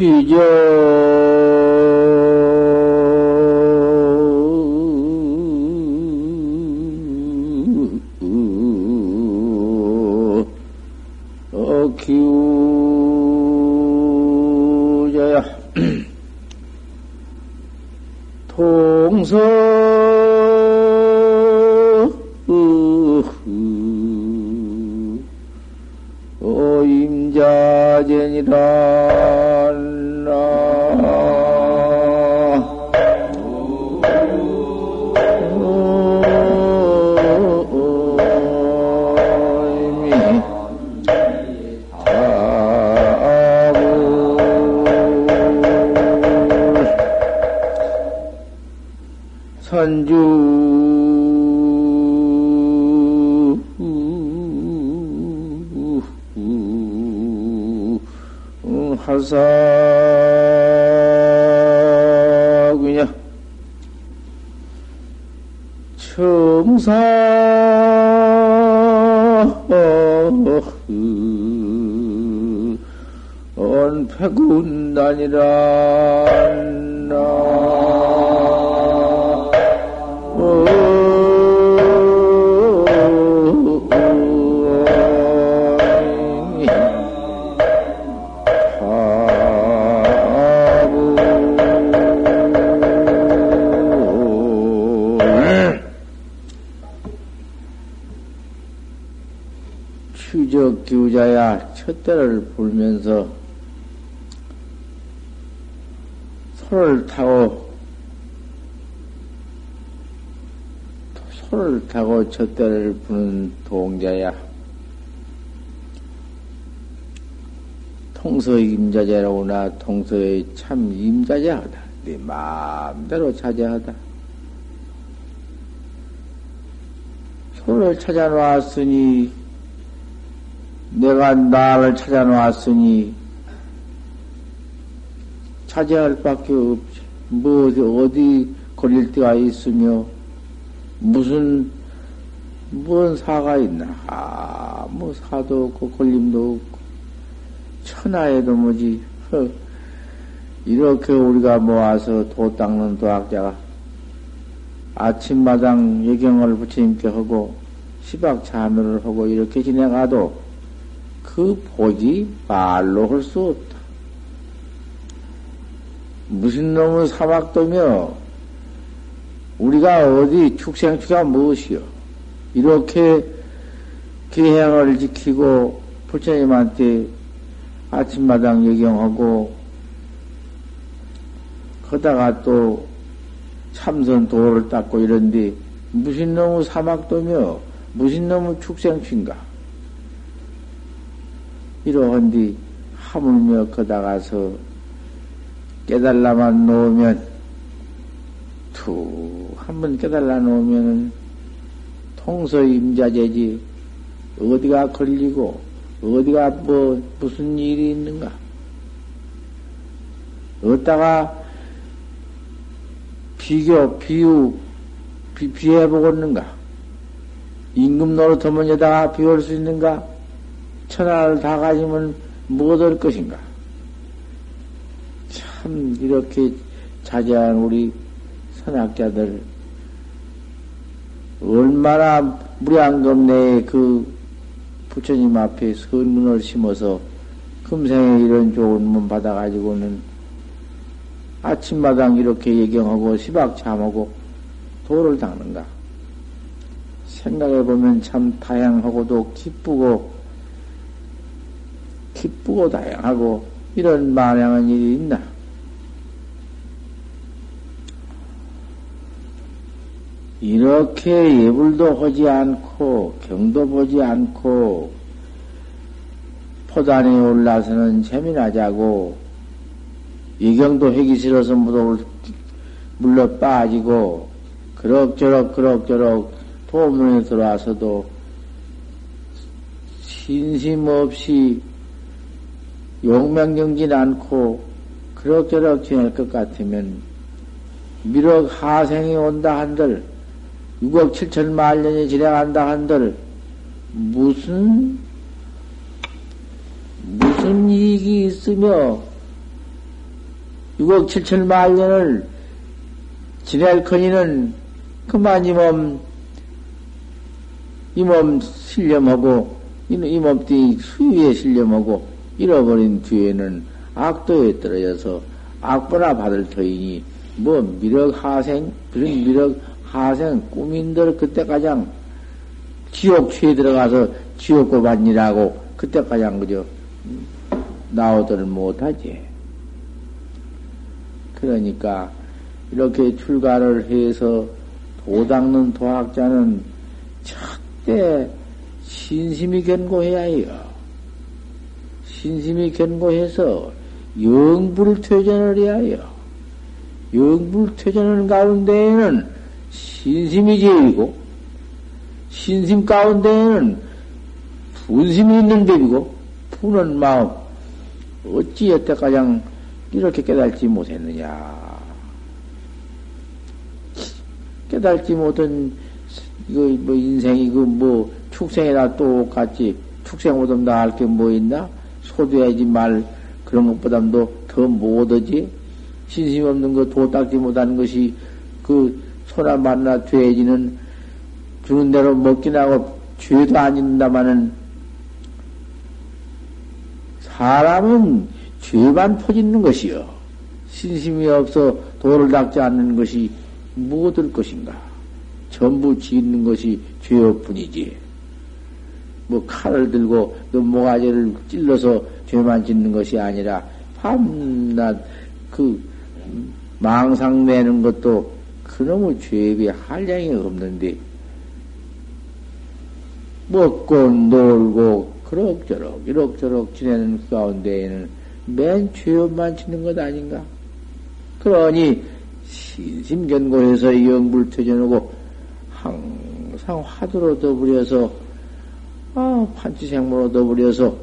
어, 라. 하사구냐 청사. 언패군단이라 첫대를 불면서 소를 타고 소를 타고 첫대를 부는 동자야. 통서의 임자자라고나 통서의 참 임자자하다. 네 마음대로 자자하다. 소를 찾아놓았으니 내가 나를 찾아놓았으니 차지할 밖에 없지. 뭐 어디, 어디 걸릴 데가 있으며 무슨 무슨 사가 있나? 아, 뭐 사도 없고 걸림도 없고 천하에도 뭐지. 허. 이렇게 우리가 모아서 도 닦는 도학자가 아침마당 예경을 부처님께 하고 시박 참여를 하고 이렇게 지내가도 그 복이 말로 할 수 없다. 무슨 놈의 사막도며 우리가 어디 축생추가 무엇이요? 이렇게 기행을 지키고 부처님한테 아침마당 예경하고 거다가 또 참선 도를 닦고 이런데 무슨 놈의 사막도며 무슨 놈의 축생추인가? 이러한디 하물며 거다가서 깨달라만 놓으면 툭 한번 깨달라 놓으면은 통서 임자제지 어디가 걸리고 어디가 뭐 무슨 일이 있는가. 어디다가 비교 비유 비, 비해보겠는가. 임금 노릇하면 여다가 비울 수 있는가 천하를 다 가지면 무엇을 것인가? 참, 이렇게 자제한 우리 선학자들, 얼마나 무량겁 내에 그 부처님 앞에 선문을 심어서 금생에 이런 좋은 문 받아가지고는 아침마당 이렇게 예경하고 시박 참하고 도를 닦는가. 생각해보면 참 다양하고도 기쁘고 기쁘고 다양하고 이런 마냥한 일이 있나? 이렇게 예불도 하지 않고 경도 보지 않고 포단에 올라서는 재미나자고 이경도 하기 싫어서 무도 물러 빠지고 그럭저럭 그럭저럭 도문에 들어와서도 신심 없이 용맹경진 않고 그럭저럭 지낼 것 같으면 미륵 하생이 온다 한들 6억 7천만 년이 지나간다 한들 무슨 무슨 이익이 있으며 6억 7천만 년을 지낼 커니는 그만 이 몸, 이 몸 실념하고, 이 몸띠 수위에 실념하고, 잃어버린 뒤에는 악도에 떨어져서 악보나 받을 터이니, 뭐, 미력 하생, 그런 미력 하생, 꿈인들 그때 가장 지옥취에 들어가서 지옥고 받니라고 그때 가장 그저 나오들 못하지. 그러니까 이렇게 출가를 해서 도 닦는 도학자는 첫때 신심이 견고해야 해요. 신심이 견고해서 영불퇴전을 해요. 영불퇴전을 가운데에는 신심이 제일이고, 신심 가운데에는 분심이 있는 법이고, 푸는 마음, 어찌 여태까지 이렇게 깨달지 못했느냐. 깨달지 못한 이거 뭐 인생이 그뭐 축생이나 똑같이 축생 오든 나할 게 뭐 있나? 소두야지 말 그런 것보다도 더 못하지. 신심 없는 거 도 닦지 못하는 것이 그 소나 말나 돼지는 주는 대로 먹긴 하고 죄도 아닌다마는 사람은 죄만 퍼짓는 것이요. 신심이 없어 도를 닦지 않는 것이 무엇일 것인가? 전부 짓는 것이 죄업뿐이지. 뭐 칼을 들고 그 모가지를 찔러서 죄만 짓는 것이 아니라 밤낮 그 망상 내는 것도 그놈의 죄비 한량이 없는데 먹고 놀고 그럭저럭 이럭저럭 지내는 그 가운데에는 맨 죄업만 짓는 것 아닌가? 그러니 신심견고해서 영불 퇴전하고 항상 화두로 더불여서 아, 판치생모로 더불여서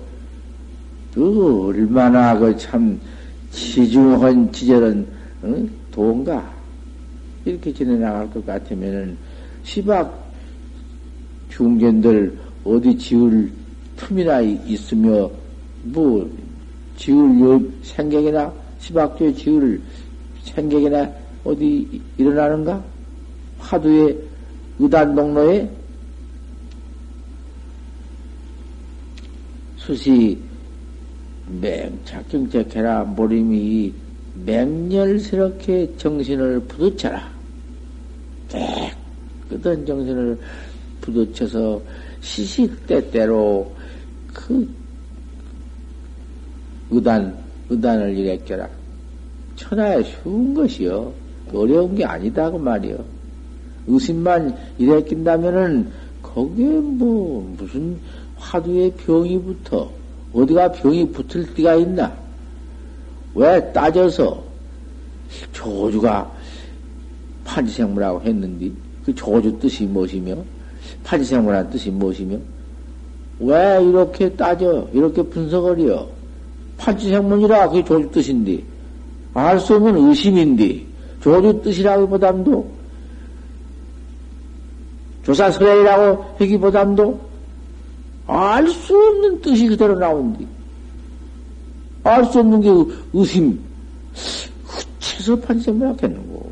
그 얼마나 그 참 지중한 지절은 응? 도인가 이렇게 지내나갈 것 같으면은 시박 중견들 어디 지을 틈이나 있으며 뭐 지을 생각이나 시박교에 지을 생각이나 어디 일어나는가? 화두에 의단 동로에 수시 맹착경책해라 모림이 맹렬스럽게 정신을 부딪혀라. 깨끗한 정신을 부딪혀서 시시때때로 그 의단, 의단을 일으켜라. 천하에 쉬운 것이요. 어려운 게 아니다, 그 말이요. 의심만 일으킨다면은, 거기에 뭐, 무슨 화두에 병이 붙어. 어디가 병이 붙을 때가 있나? 왜 따져서 조주가 판지생물하고 했는데, 그 조주 뜻이 무엇이며, 판지생물한 뜻이 무엇이며, 왜 이렇게 따져, 이렇게 분석을 해요? 판지생문이라 그게 조주 뜻인데, 알 수 없는 의심인데, 조주 뜻이라기보담도, 조사설례이라고 하기보담도, 알 수 없는 뜻이 그대로 나온디. 알 수 없는 게 의심. 흩쳐서 판지생문 하겠는고.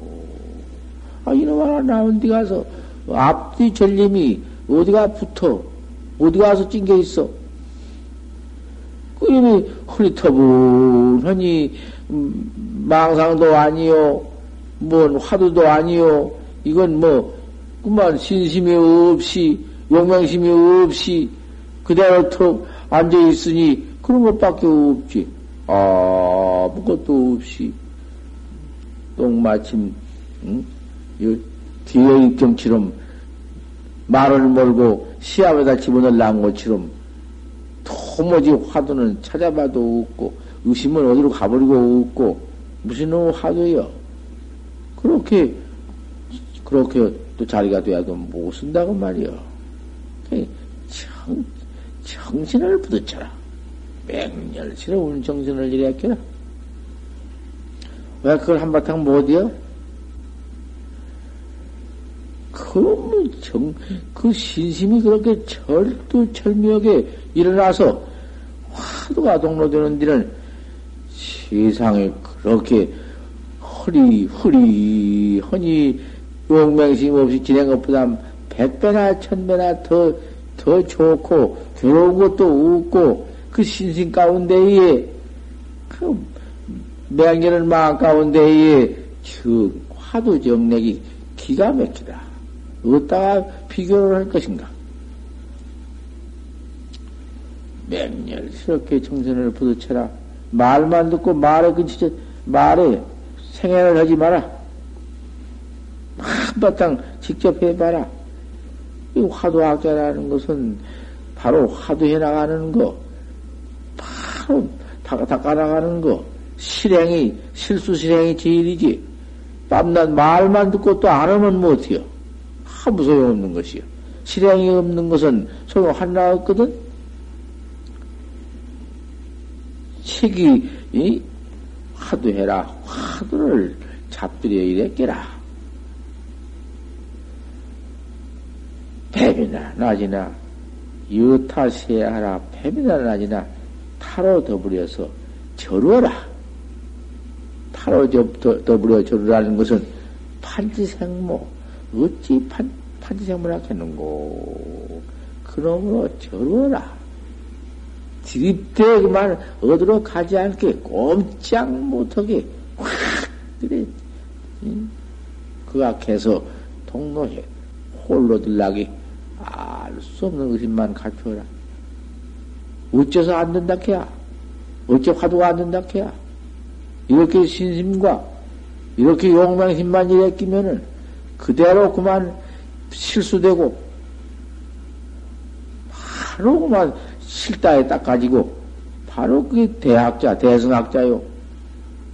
아, 이놈 하나 나온 데 가서, 앞뒤 전림이 어디가 붙어, 어디 가서 찡겨 있어. 그 이미 흐릿터분하니 음, 망상도 아니요, 뭔 화두도 아니요. 이건 뭐 그만 신심이 없이 용맹심이 없이 그대로 턱 앉아 있으니 그런 것밖에 없지. 아무것도 없이 똥 마침 응? 뒤에 입경처럼 말을 몰고 시합에다 집어넣으려는 것처럼 도무지 화두는 찾아봐도 없고 의심은 어디로 가버리고 없고 무슨 놈 화두요? 그렇게 그렇게 또 자리가 돼야 도 못 쓴다고 말이요. 청, 정신을 부딪혀라. 맹렬스러운 정신을 일으켜라. 왜 그걸 한바탕 못이요? 그, 정, 그 신심이 그렇게 철두철미하게 일어나서 화두가 동로되는 데는 세상에 그렇게 허리, 허리, 허니, 용맹심 없이 지낸 것보다 백배나 천배나 더, 더 좋고, 괴로운 것도 없고, 그 신신 가운데에, 그 맹렬한 마음 가운데에, 저 화두 정력이 기가 막히다. 어디다가 비교를 할 것인가? 맹렬스럽게 정신을 부딪혀라. 말만 듣고 말에 그치지, 말에 생애를 하지 마라. 한바탕 직접 해봐라. 이 화두학자라는 것은 바로 화두해 나가는 거, 바로 닦아 나가는 거, 실행이, 실수 실행이 제일이지. 밤낮 말만 듣고 또 안 하면 못해요. 아무 소용없는 것이요. 실행이 없는 것은 소용 하나 없거든? 책이, 이, 화두해라. 화두를 잡들여 이랬게라. 뱀이나 낮이나 유타세하라. 뱀이나 낮이나 타로 더불여서 절어라. 타로 더불어 절으라는 것은 판지생모. 어찌 판, 판지생모라 했는고. 그러므로 절어라. 드립대 그만 어디로 가지 않게 꼼짝 못하게 확 그래 그 앞에서 통로에 홀로 들락이 알 수 없는 의심만 갖춰라. 어째서 안 된다 캐야? 어째 화두가 안 된다 캐야? 이렇게 신심과 이렇게 용맹심만 이래 끼면은 그대로 그만 실수되고 바로 그만 실다에 딱 가지고 바로 그게 대학자, 대성학자요.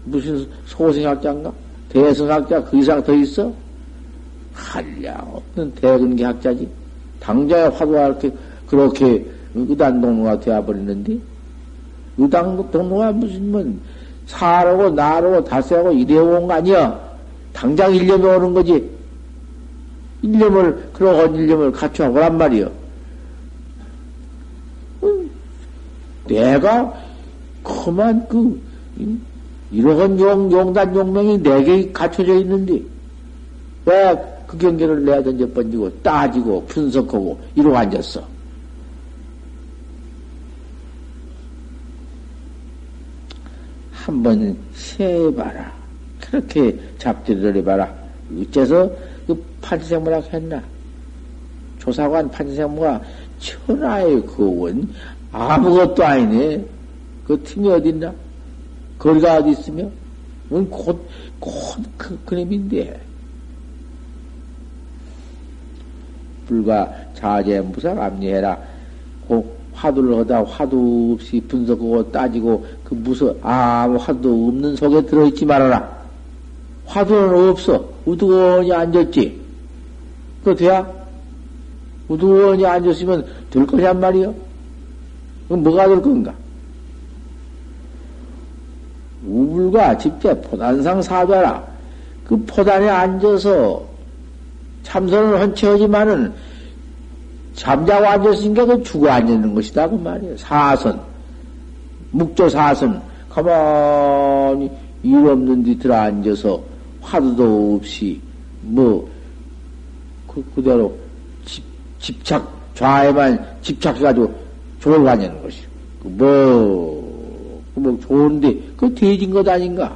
무슨 소생학자인가? 대성학자 그 이상 더 있어? 한량 없는 대근계학자지. 당자의 화두가 이렇게 그렇게 의단 동로가 되어버리는데 의당 동로가 무슨 뭐 사로고 나로고 다세고 이래온 거 아니야? 당장 일념이 오는 거지. 일념을 그러고 일념을 갖춰 오란 말이요. 내가 그만 그 이러한 용, 용단 용명이 내게 갖춰져 있는데 왜 그 경계를 내야 던져 번지고 따지고 분석하고 이러고 앉았어. 한번 세봐라. 그렇게 잡지를 해봐라. 어째서 그 판지생물학 했나? 조사관 판지생물가 천하의 그원 아무것도 아니네. 그 틈이 어딨나? 거리가 어디 있으며? 곧, 곧, 그, 그림인데. 불과 자제 무상 압리해라. 그 화두를 하다 화두 없이 분석하고 따지고 그 무서 아무 화두 없는 속에 들어있지 말아라. 화두는 없어. 우두원이 앉았지. 그거 돼야? 우두원이 앉았으면 될 거냔 말이요. 그럼 뭐가 될 건가? 우불과 직접 포단상 사좌라. 그 포단에 앉아서 참선을 헌채 하지만은 잠자고 앉았으니까 그 죽어 앉는 것이다. 그 말이에요. 사선. 묵조 사선. 가만히 일 없는 데 들어 앉아서 화두도 없이 뭐, 그, 그대로 집, 집착, 좌에만 집착해가지고 졸고 하냐는 것이요. 그 뭐, 그뭐 좋은데, 그 돼진 것 아닌가?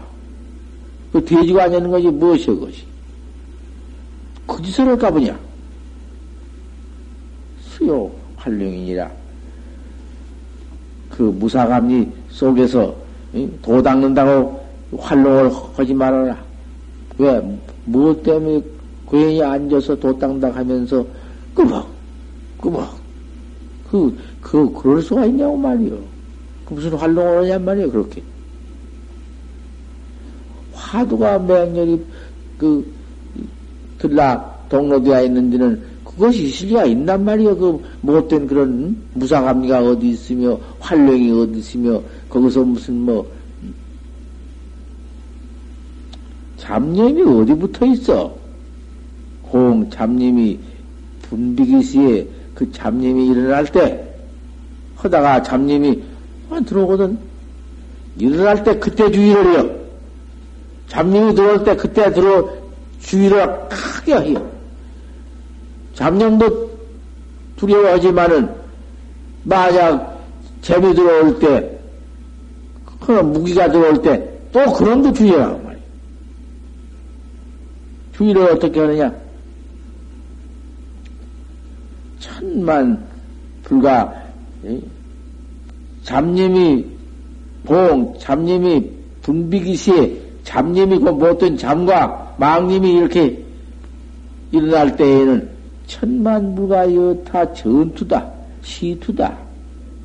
그 돼지가 아니는 것이 무엇이여, 그것이? 그 짓을 할까 보냐? 수요 활용이니라. 그 무사감리 속에서 도 닦는다고 활동을 하지 말아라. 왜? 무엇 때문에 고연히 앉아서 도 닦는다 하면서 끄벅, 끄벅. 그, 그, 그럴 수가 있냐고 말이요. 그 무슨 활동을 하냔 말이요, 그렇게. 화두가 맹렬히, 그, 들라, 동로되어 있는 데는 그것이 실리가 있단 말이요. 그 못된 그런 무상합리가 어디 있으며, 활용이 어디 있으며, 거기서 무슨 뭐, 잡념이 어디 붙어 있어? 공, 잡념이 분비기 시에 그 잡념이 일어날 때, 하다가 잡념이 들어오거든. 일어날 때 그때 주의를 해요. 잡념이 들어올 때 그때 들어 주의를 해요. 잡념도 두려워하지만은 만약 재미 들어올 때, 그런 무기가 들어올 때 또 그런도 주의하란 말이에요. 주의를 어떻게 하느냐? 천만 불과 잡념이 봉, 잡념이 분비기 시에 잡념이 그 못된 잠과 망님이 이렇게 일어날 때에는 천만 불과 여타 전투다, 시투다.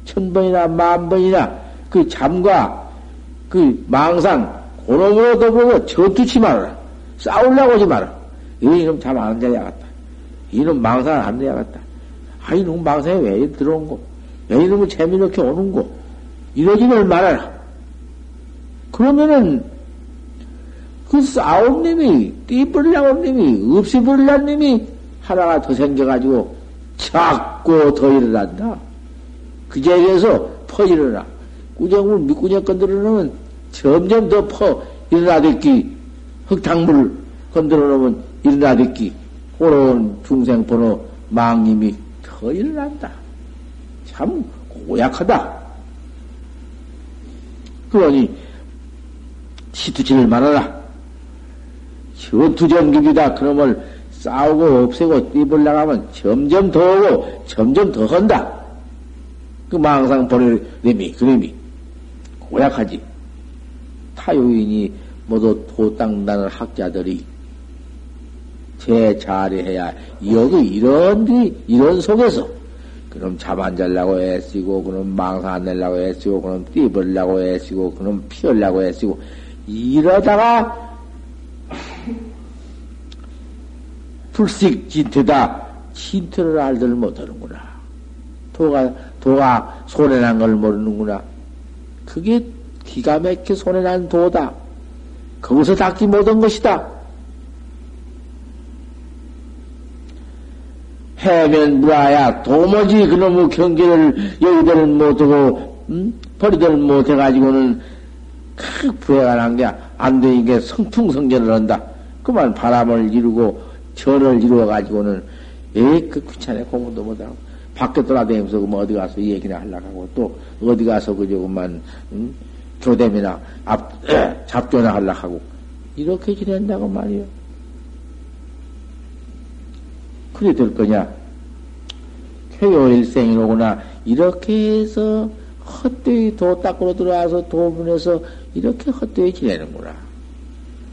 천 번이나 만 번이나 그 잠과 그 망상, 고놈으로도 보고 전투치 말아라. 싸우려고 하지 마라. 이놈 잠 안 자야겠다. 이놈 망상 안 내야겠다. 아, 이놈 망상에 왜 들어온 거? 왜 이놈을 재미놓게 오는 거? 이러지를 말아라. 그러면은, 그 싸움님이, 띠뿌리라고님이, 없이뿌리라님이 하나가 더 생겨가지고 자꾸 더 일어난다. 그 자리에서 퍼 일어나. 꾸정을 밑꾸정 건드려 놓으면 점점 더 퍼 일어나듣기. 흙탕물 건드려 놓으면 일어나듣기. 호로운 중생 번호 망님이 더 일어난다. 참 고약하다. 그러니 시투치를 말하라. 전투전기이다. 그놈을 싸우고 없애고 띠불 나가면 점점 더 오고 점점 더 한다. 그 망상 의미, 그림이 고약하지. 타요인이 모두 도땅다는 학자들이 제 자리해야 여기 이런 뒤 이런 속에서 그럼 잘라고 애쓰고 그럼 망상 안 내려고 애쓰고 그럼 띠벌라고 애쓰고 그럼 피하려고 애쓰고 이러다가 불식 진퇴다. 진퇴를 알들 못하는구나. 도가, 도가 손해난 걸 모르는구나. 그게 기가 막혀 손해난 도다. 거기서 닦지 못한 것이다. 해면 무아야 도무지 그놈의 경계를 여기들은 못하고 음? 버리들 못해가지고는 크 부해가 난 게 안 되니까 성풍성전을 한다. 그만 바람을 이루고 절을 이루어가지고는, 에이, 그 귀찮아, 공부도 못하고. 밖에 돌아다니면서 뭐 어디 가서 얘기나 하려고 하고, 또 어디 가서 그 조금만, 응? 교dem이나 앞, 잡조나 하려고 하고. 이렇게 지낸다고 말이요. 그래 될 거냐? 쾌요일생이로구나. 이렇게 해서 헛되이 도 닦으러 들어와서 도문에서 이렇게 헛되이 지내는구나.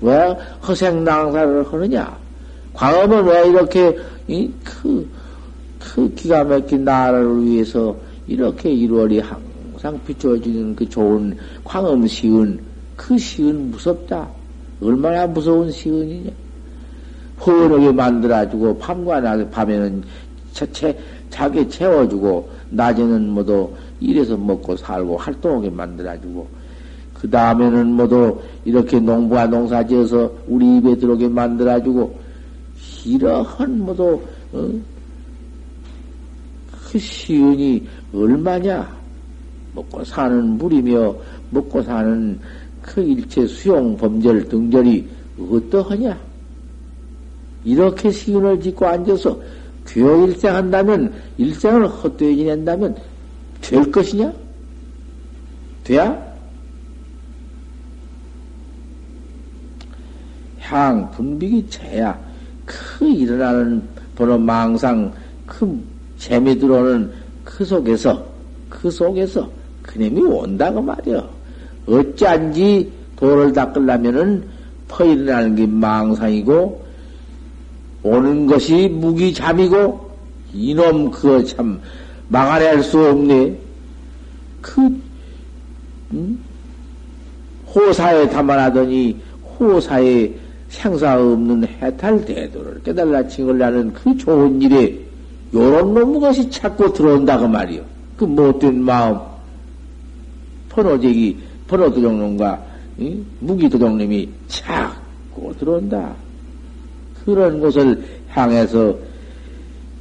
왜 허생낭사를 하느냐? 광업은 왜 이렇게 그, 그 기가 막힌 나라를 위해서 이렇게 일월이 항상 비춰지는 그 좋은 광음 시은 그 시은 무섭다. 얼마나 무서운 시은이냐. 허원하게 만들어주고 밤과 낮 밤에는 채, 자기 채워주고 낮에는 모두 일해서 먹고 살고 활동하게 만들어주고 그 다음에는 모두 이렇게 농부가 농사 지어서 우리 입에 들어오게 만들어주고 이러한 모두 어? 그 시은이 얼마냐? 먹고 사는 물이며 먹고 사는 그 일체 수용 범절 등절이 어떠하냐? 이렇게 시은을 짓고 앉아서 교육 일생 한다면 일생을 헛되이 지낸다면 될 것이냐? 돼야? 향 분비기 재야 그 일어나는 번호 망상 그 재미 들어오는 그 속에서 그 속에서 그놈이 온다고 말이여. 어찌한지 도를 닦으려면은 퍼 일어나는 게 망상이고 오는 것이 무기잠이고 이놈 그거 참 막아낼 수 없네. 그 음? 호사에 담아하더니 호사에 생사 없는 해탈 대도를 깨달라 칭을라는 그 좋은 일에 요런 놈의 것이 자꾸 들어온다 그 말이요. 그 못된 마음 번호제기 번호도정놈과 무기도정님이 자꾸 들어온다. 그런 곳을 향해서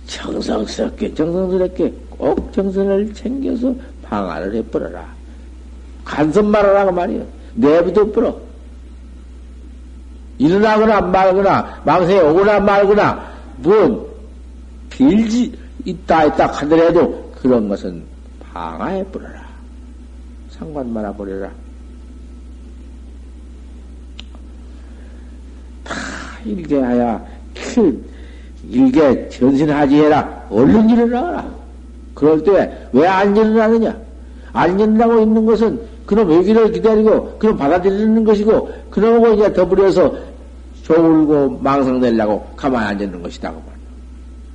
정성스럽게 정성스럽게 꼭 정성을 챙겨서 방안을 해버려라. 간섭 말하라고 말이요. 내부도 뿌려. 일어나거나 말거나, 망상에 오거나 말거나, 뭐, 빌지, 있다, 있다 하더라도 그런 것은 방아해 버려라. 상관 말아 버려라. 다 일개하야, 그, 일개 전신하지 해라. 얼른 일어나라. 그럴 때 왜 안 일어나느냐? 안 일어나고 있는 것은 그놈 외기를 기다리고 그놈 받아들이는 것이고 그놈하고 이제 더불어서 졸고 망상되려고 가만히 앉아있는 것이다.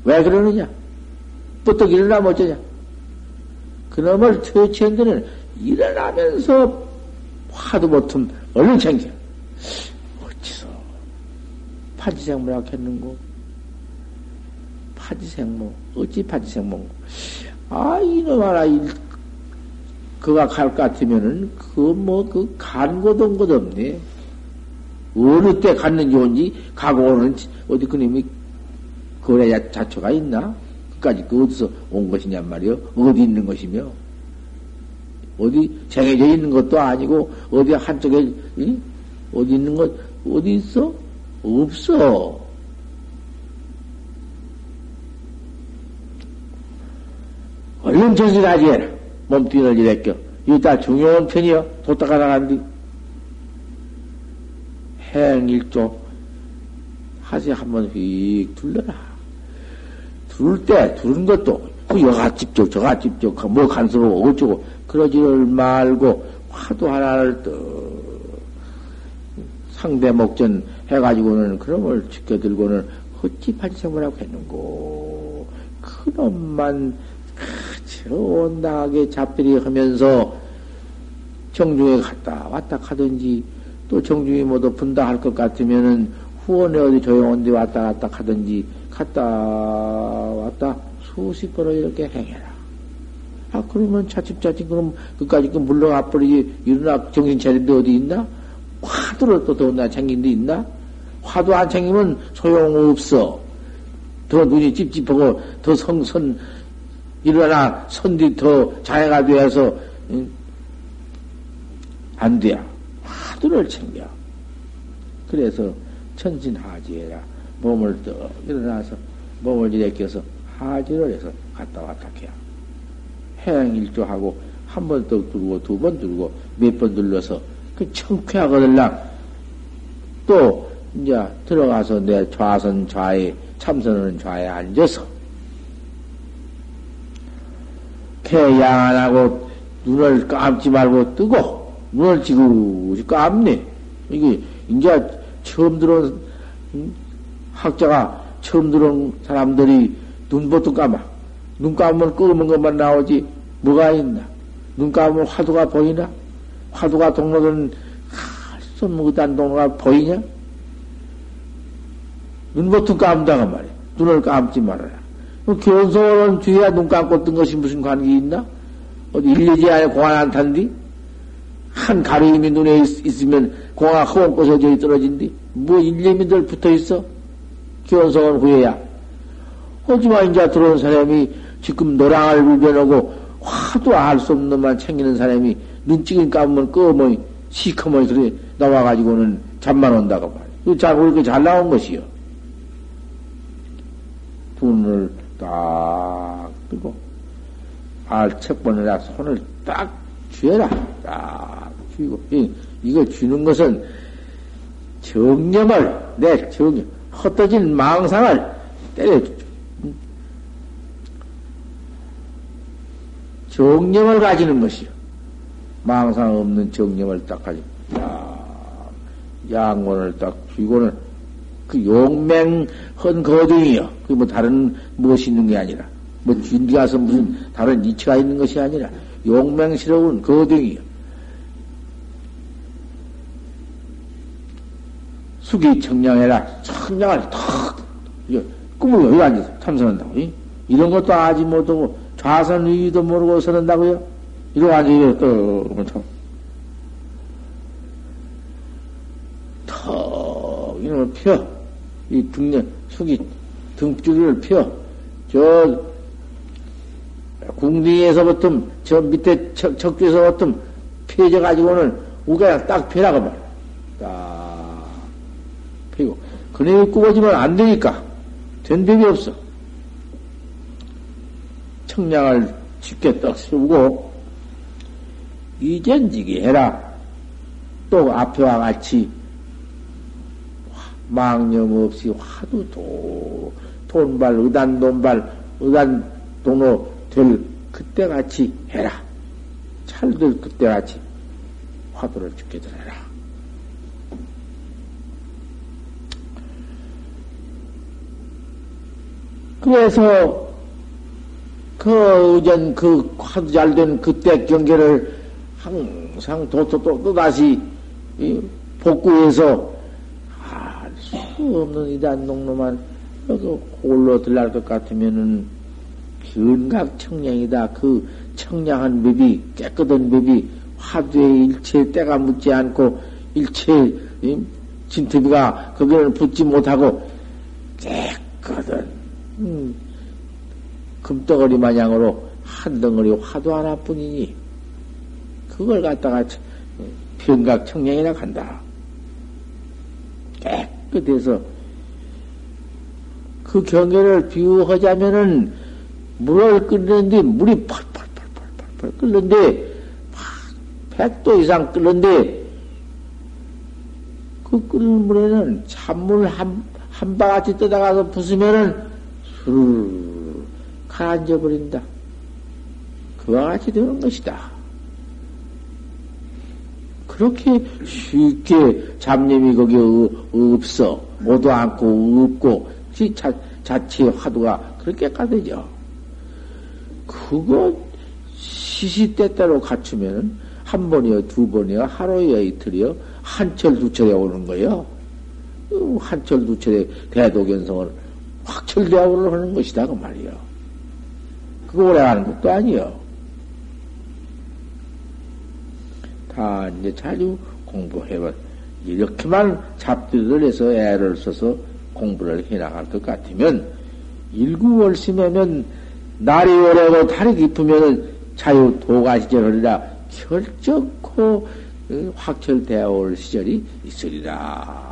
왜 그러느냐? 부쩍 일어나면 어쩌냐? 그놈을 퇴치한 데는 일어나면서 화도 못함 얼른 챙겨. 어찌서 파지생모라 했는고? 파지생모, 어찌 파지생모? 아, 이놈 하나, 그가 갈 것 같으면은, 그, 뭐, 그, 간 것, 온것 없네. 어느 때 갔는지 온지, 가고 오는, 어디 그님이, 거래 자초가 있나? 그까지 그 어디서 온 것이냔 말이요? 어디 있는 것이며? 어디 정해져 있는 것도 아니고, 어디 한쪽에, 이? 어디 있는 것, 어디 있어? 없어. 얼른 정신하지 해라. 몸뚱이를. 이거 다 중요한 편이요. 도다가 나간뒤. 행일조 하세 한번 휙 둘러라. 둘 때, 두른 것도, 그 여가집적, 저가집적, 뭐 간섭하고 어쩌고, 그러지를 말고, 화도 하나를 또, 상대 목전 해가지고는, 그놈을 지켜들고는, 헛집한 생활하고 했는고, 그놈만, 온당하게 잡들이 하면서 정중에 갔다 왔다 하든지 또 정중이 모두 분다 할 것 같으면은 후원에 어디 조용한 데 왔다 갔다 하든지 갔다 왔다 수십 번을 이렇게 행해라. 아, 그러면 차츰차츰 그럼 그까지 그 물러가 버리지 일어나 정신 차린 데 어디 있나? 화두를 또 더나 챙긴 데 있나? 화두 안 챙기면 소용없어. 더 눈이 찝찝하고 더 성선 일어나 선디 더 자해가 되어서 안 돼야 화두를 챙겨. 그래서 천진하지해라 몸을 떠 일어나서 몸을 일으켜서 하지를 해서 갔다 왔다 해야 해양일조하고 한번더 두르고 두 번 두르고 몇 번 눌러서 그 청쾌하거들랑 또 이제 들어가서 내 좌선 좌에 참선하는 좌에 앉아서 개양 안 하고 눈을 감지 말고 뜨고 눈을 지그시 감네. 이게 이제 처음 들어온 학자가 처음 들어온 사람들이 눈부터 감아. 눈 감으면 끄는 것만 나오지 뭐가 있나? 눈 감으면 화두가 보이나? 화두가 동로는 손무단 동로가 보이냐? 눈부터 감다가 말이야. 눈을 감지 말아라. 견성은 뒤에 눈 감고 뜬 것이 무슨 관계 있나? 어디 일리지 안에 공안 안 탄디? 한 가리임이 눈에 있, 으면 허원 꺼서 저기 떨어진디? 뭐 일념이들 붙어 있어? 견성은 후에야. 하지만 이제 들어온 사람이 지금 노랑을 불변하고 화도 알 수 없는 만 챙기는 사람이 눈찌개 감으면 꺼머니 시커머니 그래 나와가지고는 잠만 온다고 말이야. 잘, 그렇게 잘 나온 것이요. 눈을 딱 뜨고 알책번에다 손을 딱 쥐어라 딱 쥐고 이, 이거 쥐는 것은 정념을 내 정념 헛떠진 망상을 때려주죠. 정념을 가지는 것이요. 망상 없는 정념을 딱 가지고, 야, 양원을 딱 쥐고는 그 용맹한 거둥이요. 그 뭐 다른 무엇이 있는 게 아니라, 뭐 뒤에 가서 무슨 다른 이치가 있는 것이 아니라, 용맹스러운 거둥이요. 숙이 청량해라. 청량을 턱, 꿈을 여기 앉아서 참선한다고. 이? 이런 것도 아직 못하고, 좌선 위도 모르고 서는다고요? 이러고 앉아서 또, 참. 턱, 이놈을 펴. 이 등년, 숙이 등줄을 펴. 저, 궁둥이에서부터, 저 밑에 척, 척주에서부터 펴져가지고는 우가 딱 펴라고 말. 딱. 그놈이 꾸어지면 안 되니까. 된 법이 없어. 청량을 쉽게 떡 세우고, 이전지기 해라. 또 앞에와 같이 망념 없이 화두 도, 돈발, 의단 돈발, 의단 동로 될 그때 같이 해라. 찰들 그때 같이 화두를 죽게 들어라. 그래서 그 의전 그 화두 잘 된 그때 경계를 항상 또또또 또 다시 복구해서 알 수 없는 이단 농로만 그 홀로 들날 것 같으면은 견각 청량이다. 그 청량한 법이 깨끗한 법이 화두에 일체 때가 묻지 않고 일체 진트비가 거기는 붙지 못하고 깨끗한 음, 금덩어리 마냥으로 한 덩어리 화두 하나뿐이니 그걸 갖다가 변각 청량이라 한다. 깨끗해서 그 경계를 비유하자면은 물을 끓는데 물이 팔팔팔팔팔 끓는데 100도 이상 끓는데 그 끓는 물에는 찬물 한, 한 바가지 떠다가서 부수면은 술 가라앉아 버린다. 그와 같이 되는 것이다. 그렇게 쉽게 잡념이 거기 없어. 오도 않고 없고, 자, 자체 화두가 그렇게 가되죠. 그거 시시때때로 갖추면 한 번이요, 두 번이요, 하루요, 이틀이요, 한철, 두 철에 오는 거예요. 한철, 두 철에 대도견성을 확철대학으로 하는 것이다, 그 말이요. 그거 오래 하는 것도 아니요. 다 이제 자주 공부해봐. 이렇게만 잡들을 해서 애를 써서 공부를 해나갈 것 같으면, 일구월심하면 날이 오래고 달이 깊으면 자유 도가 시절이라 결정코 확철되어 올 시절이 있으리라.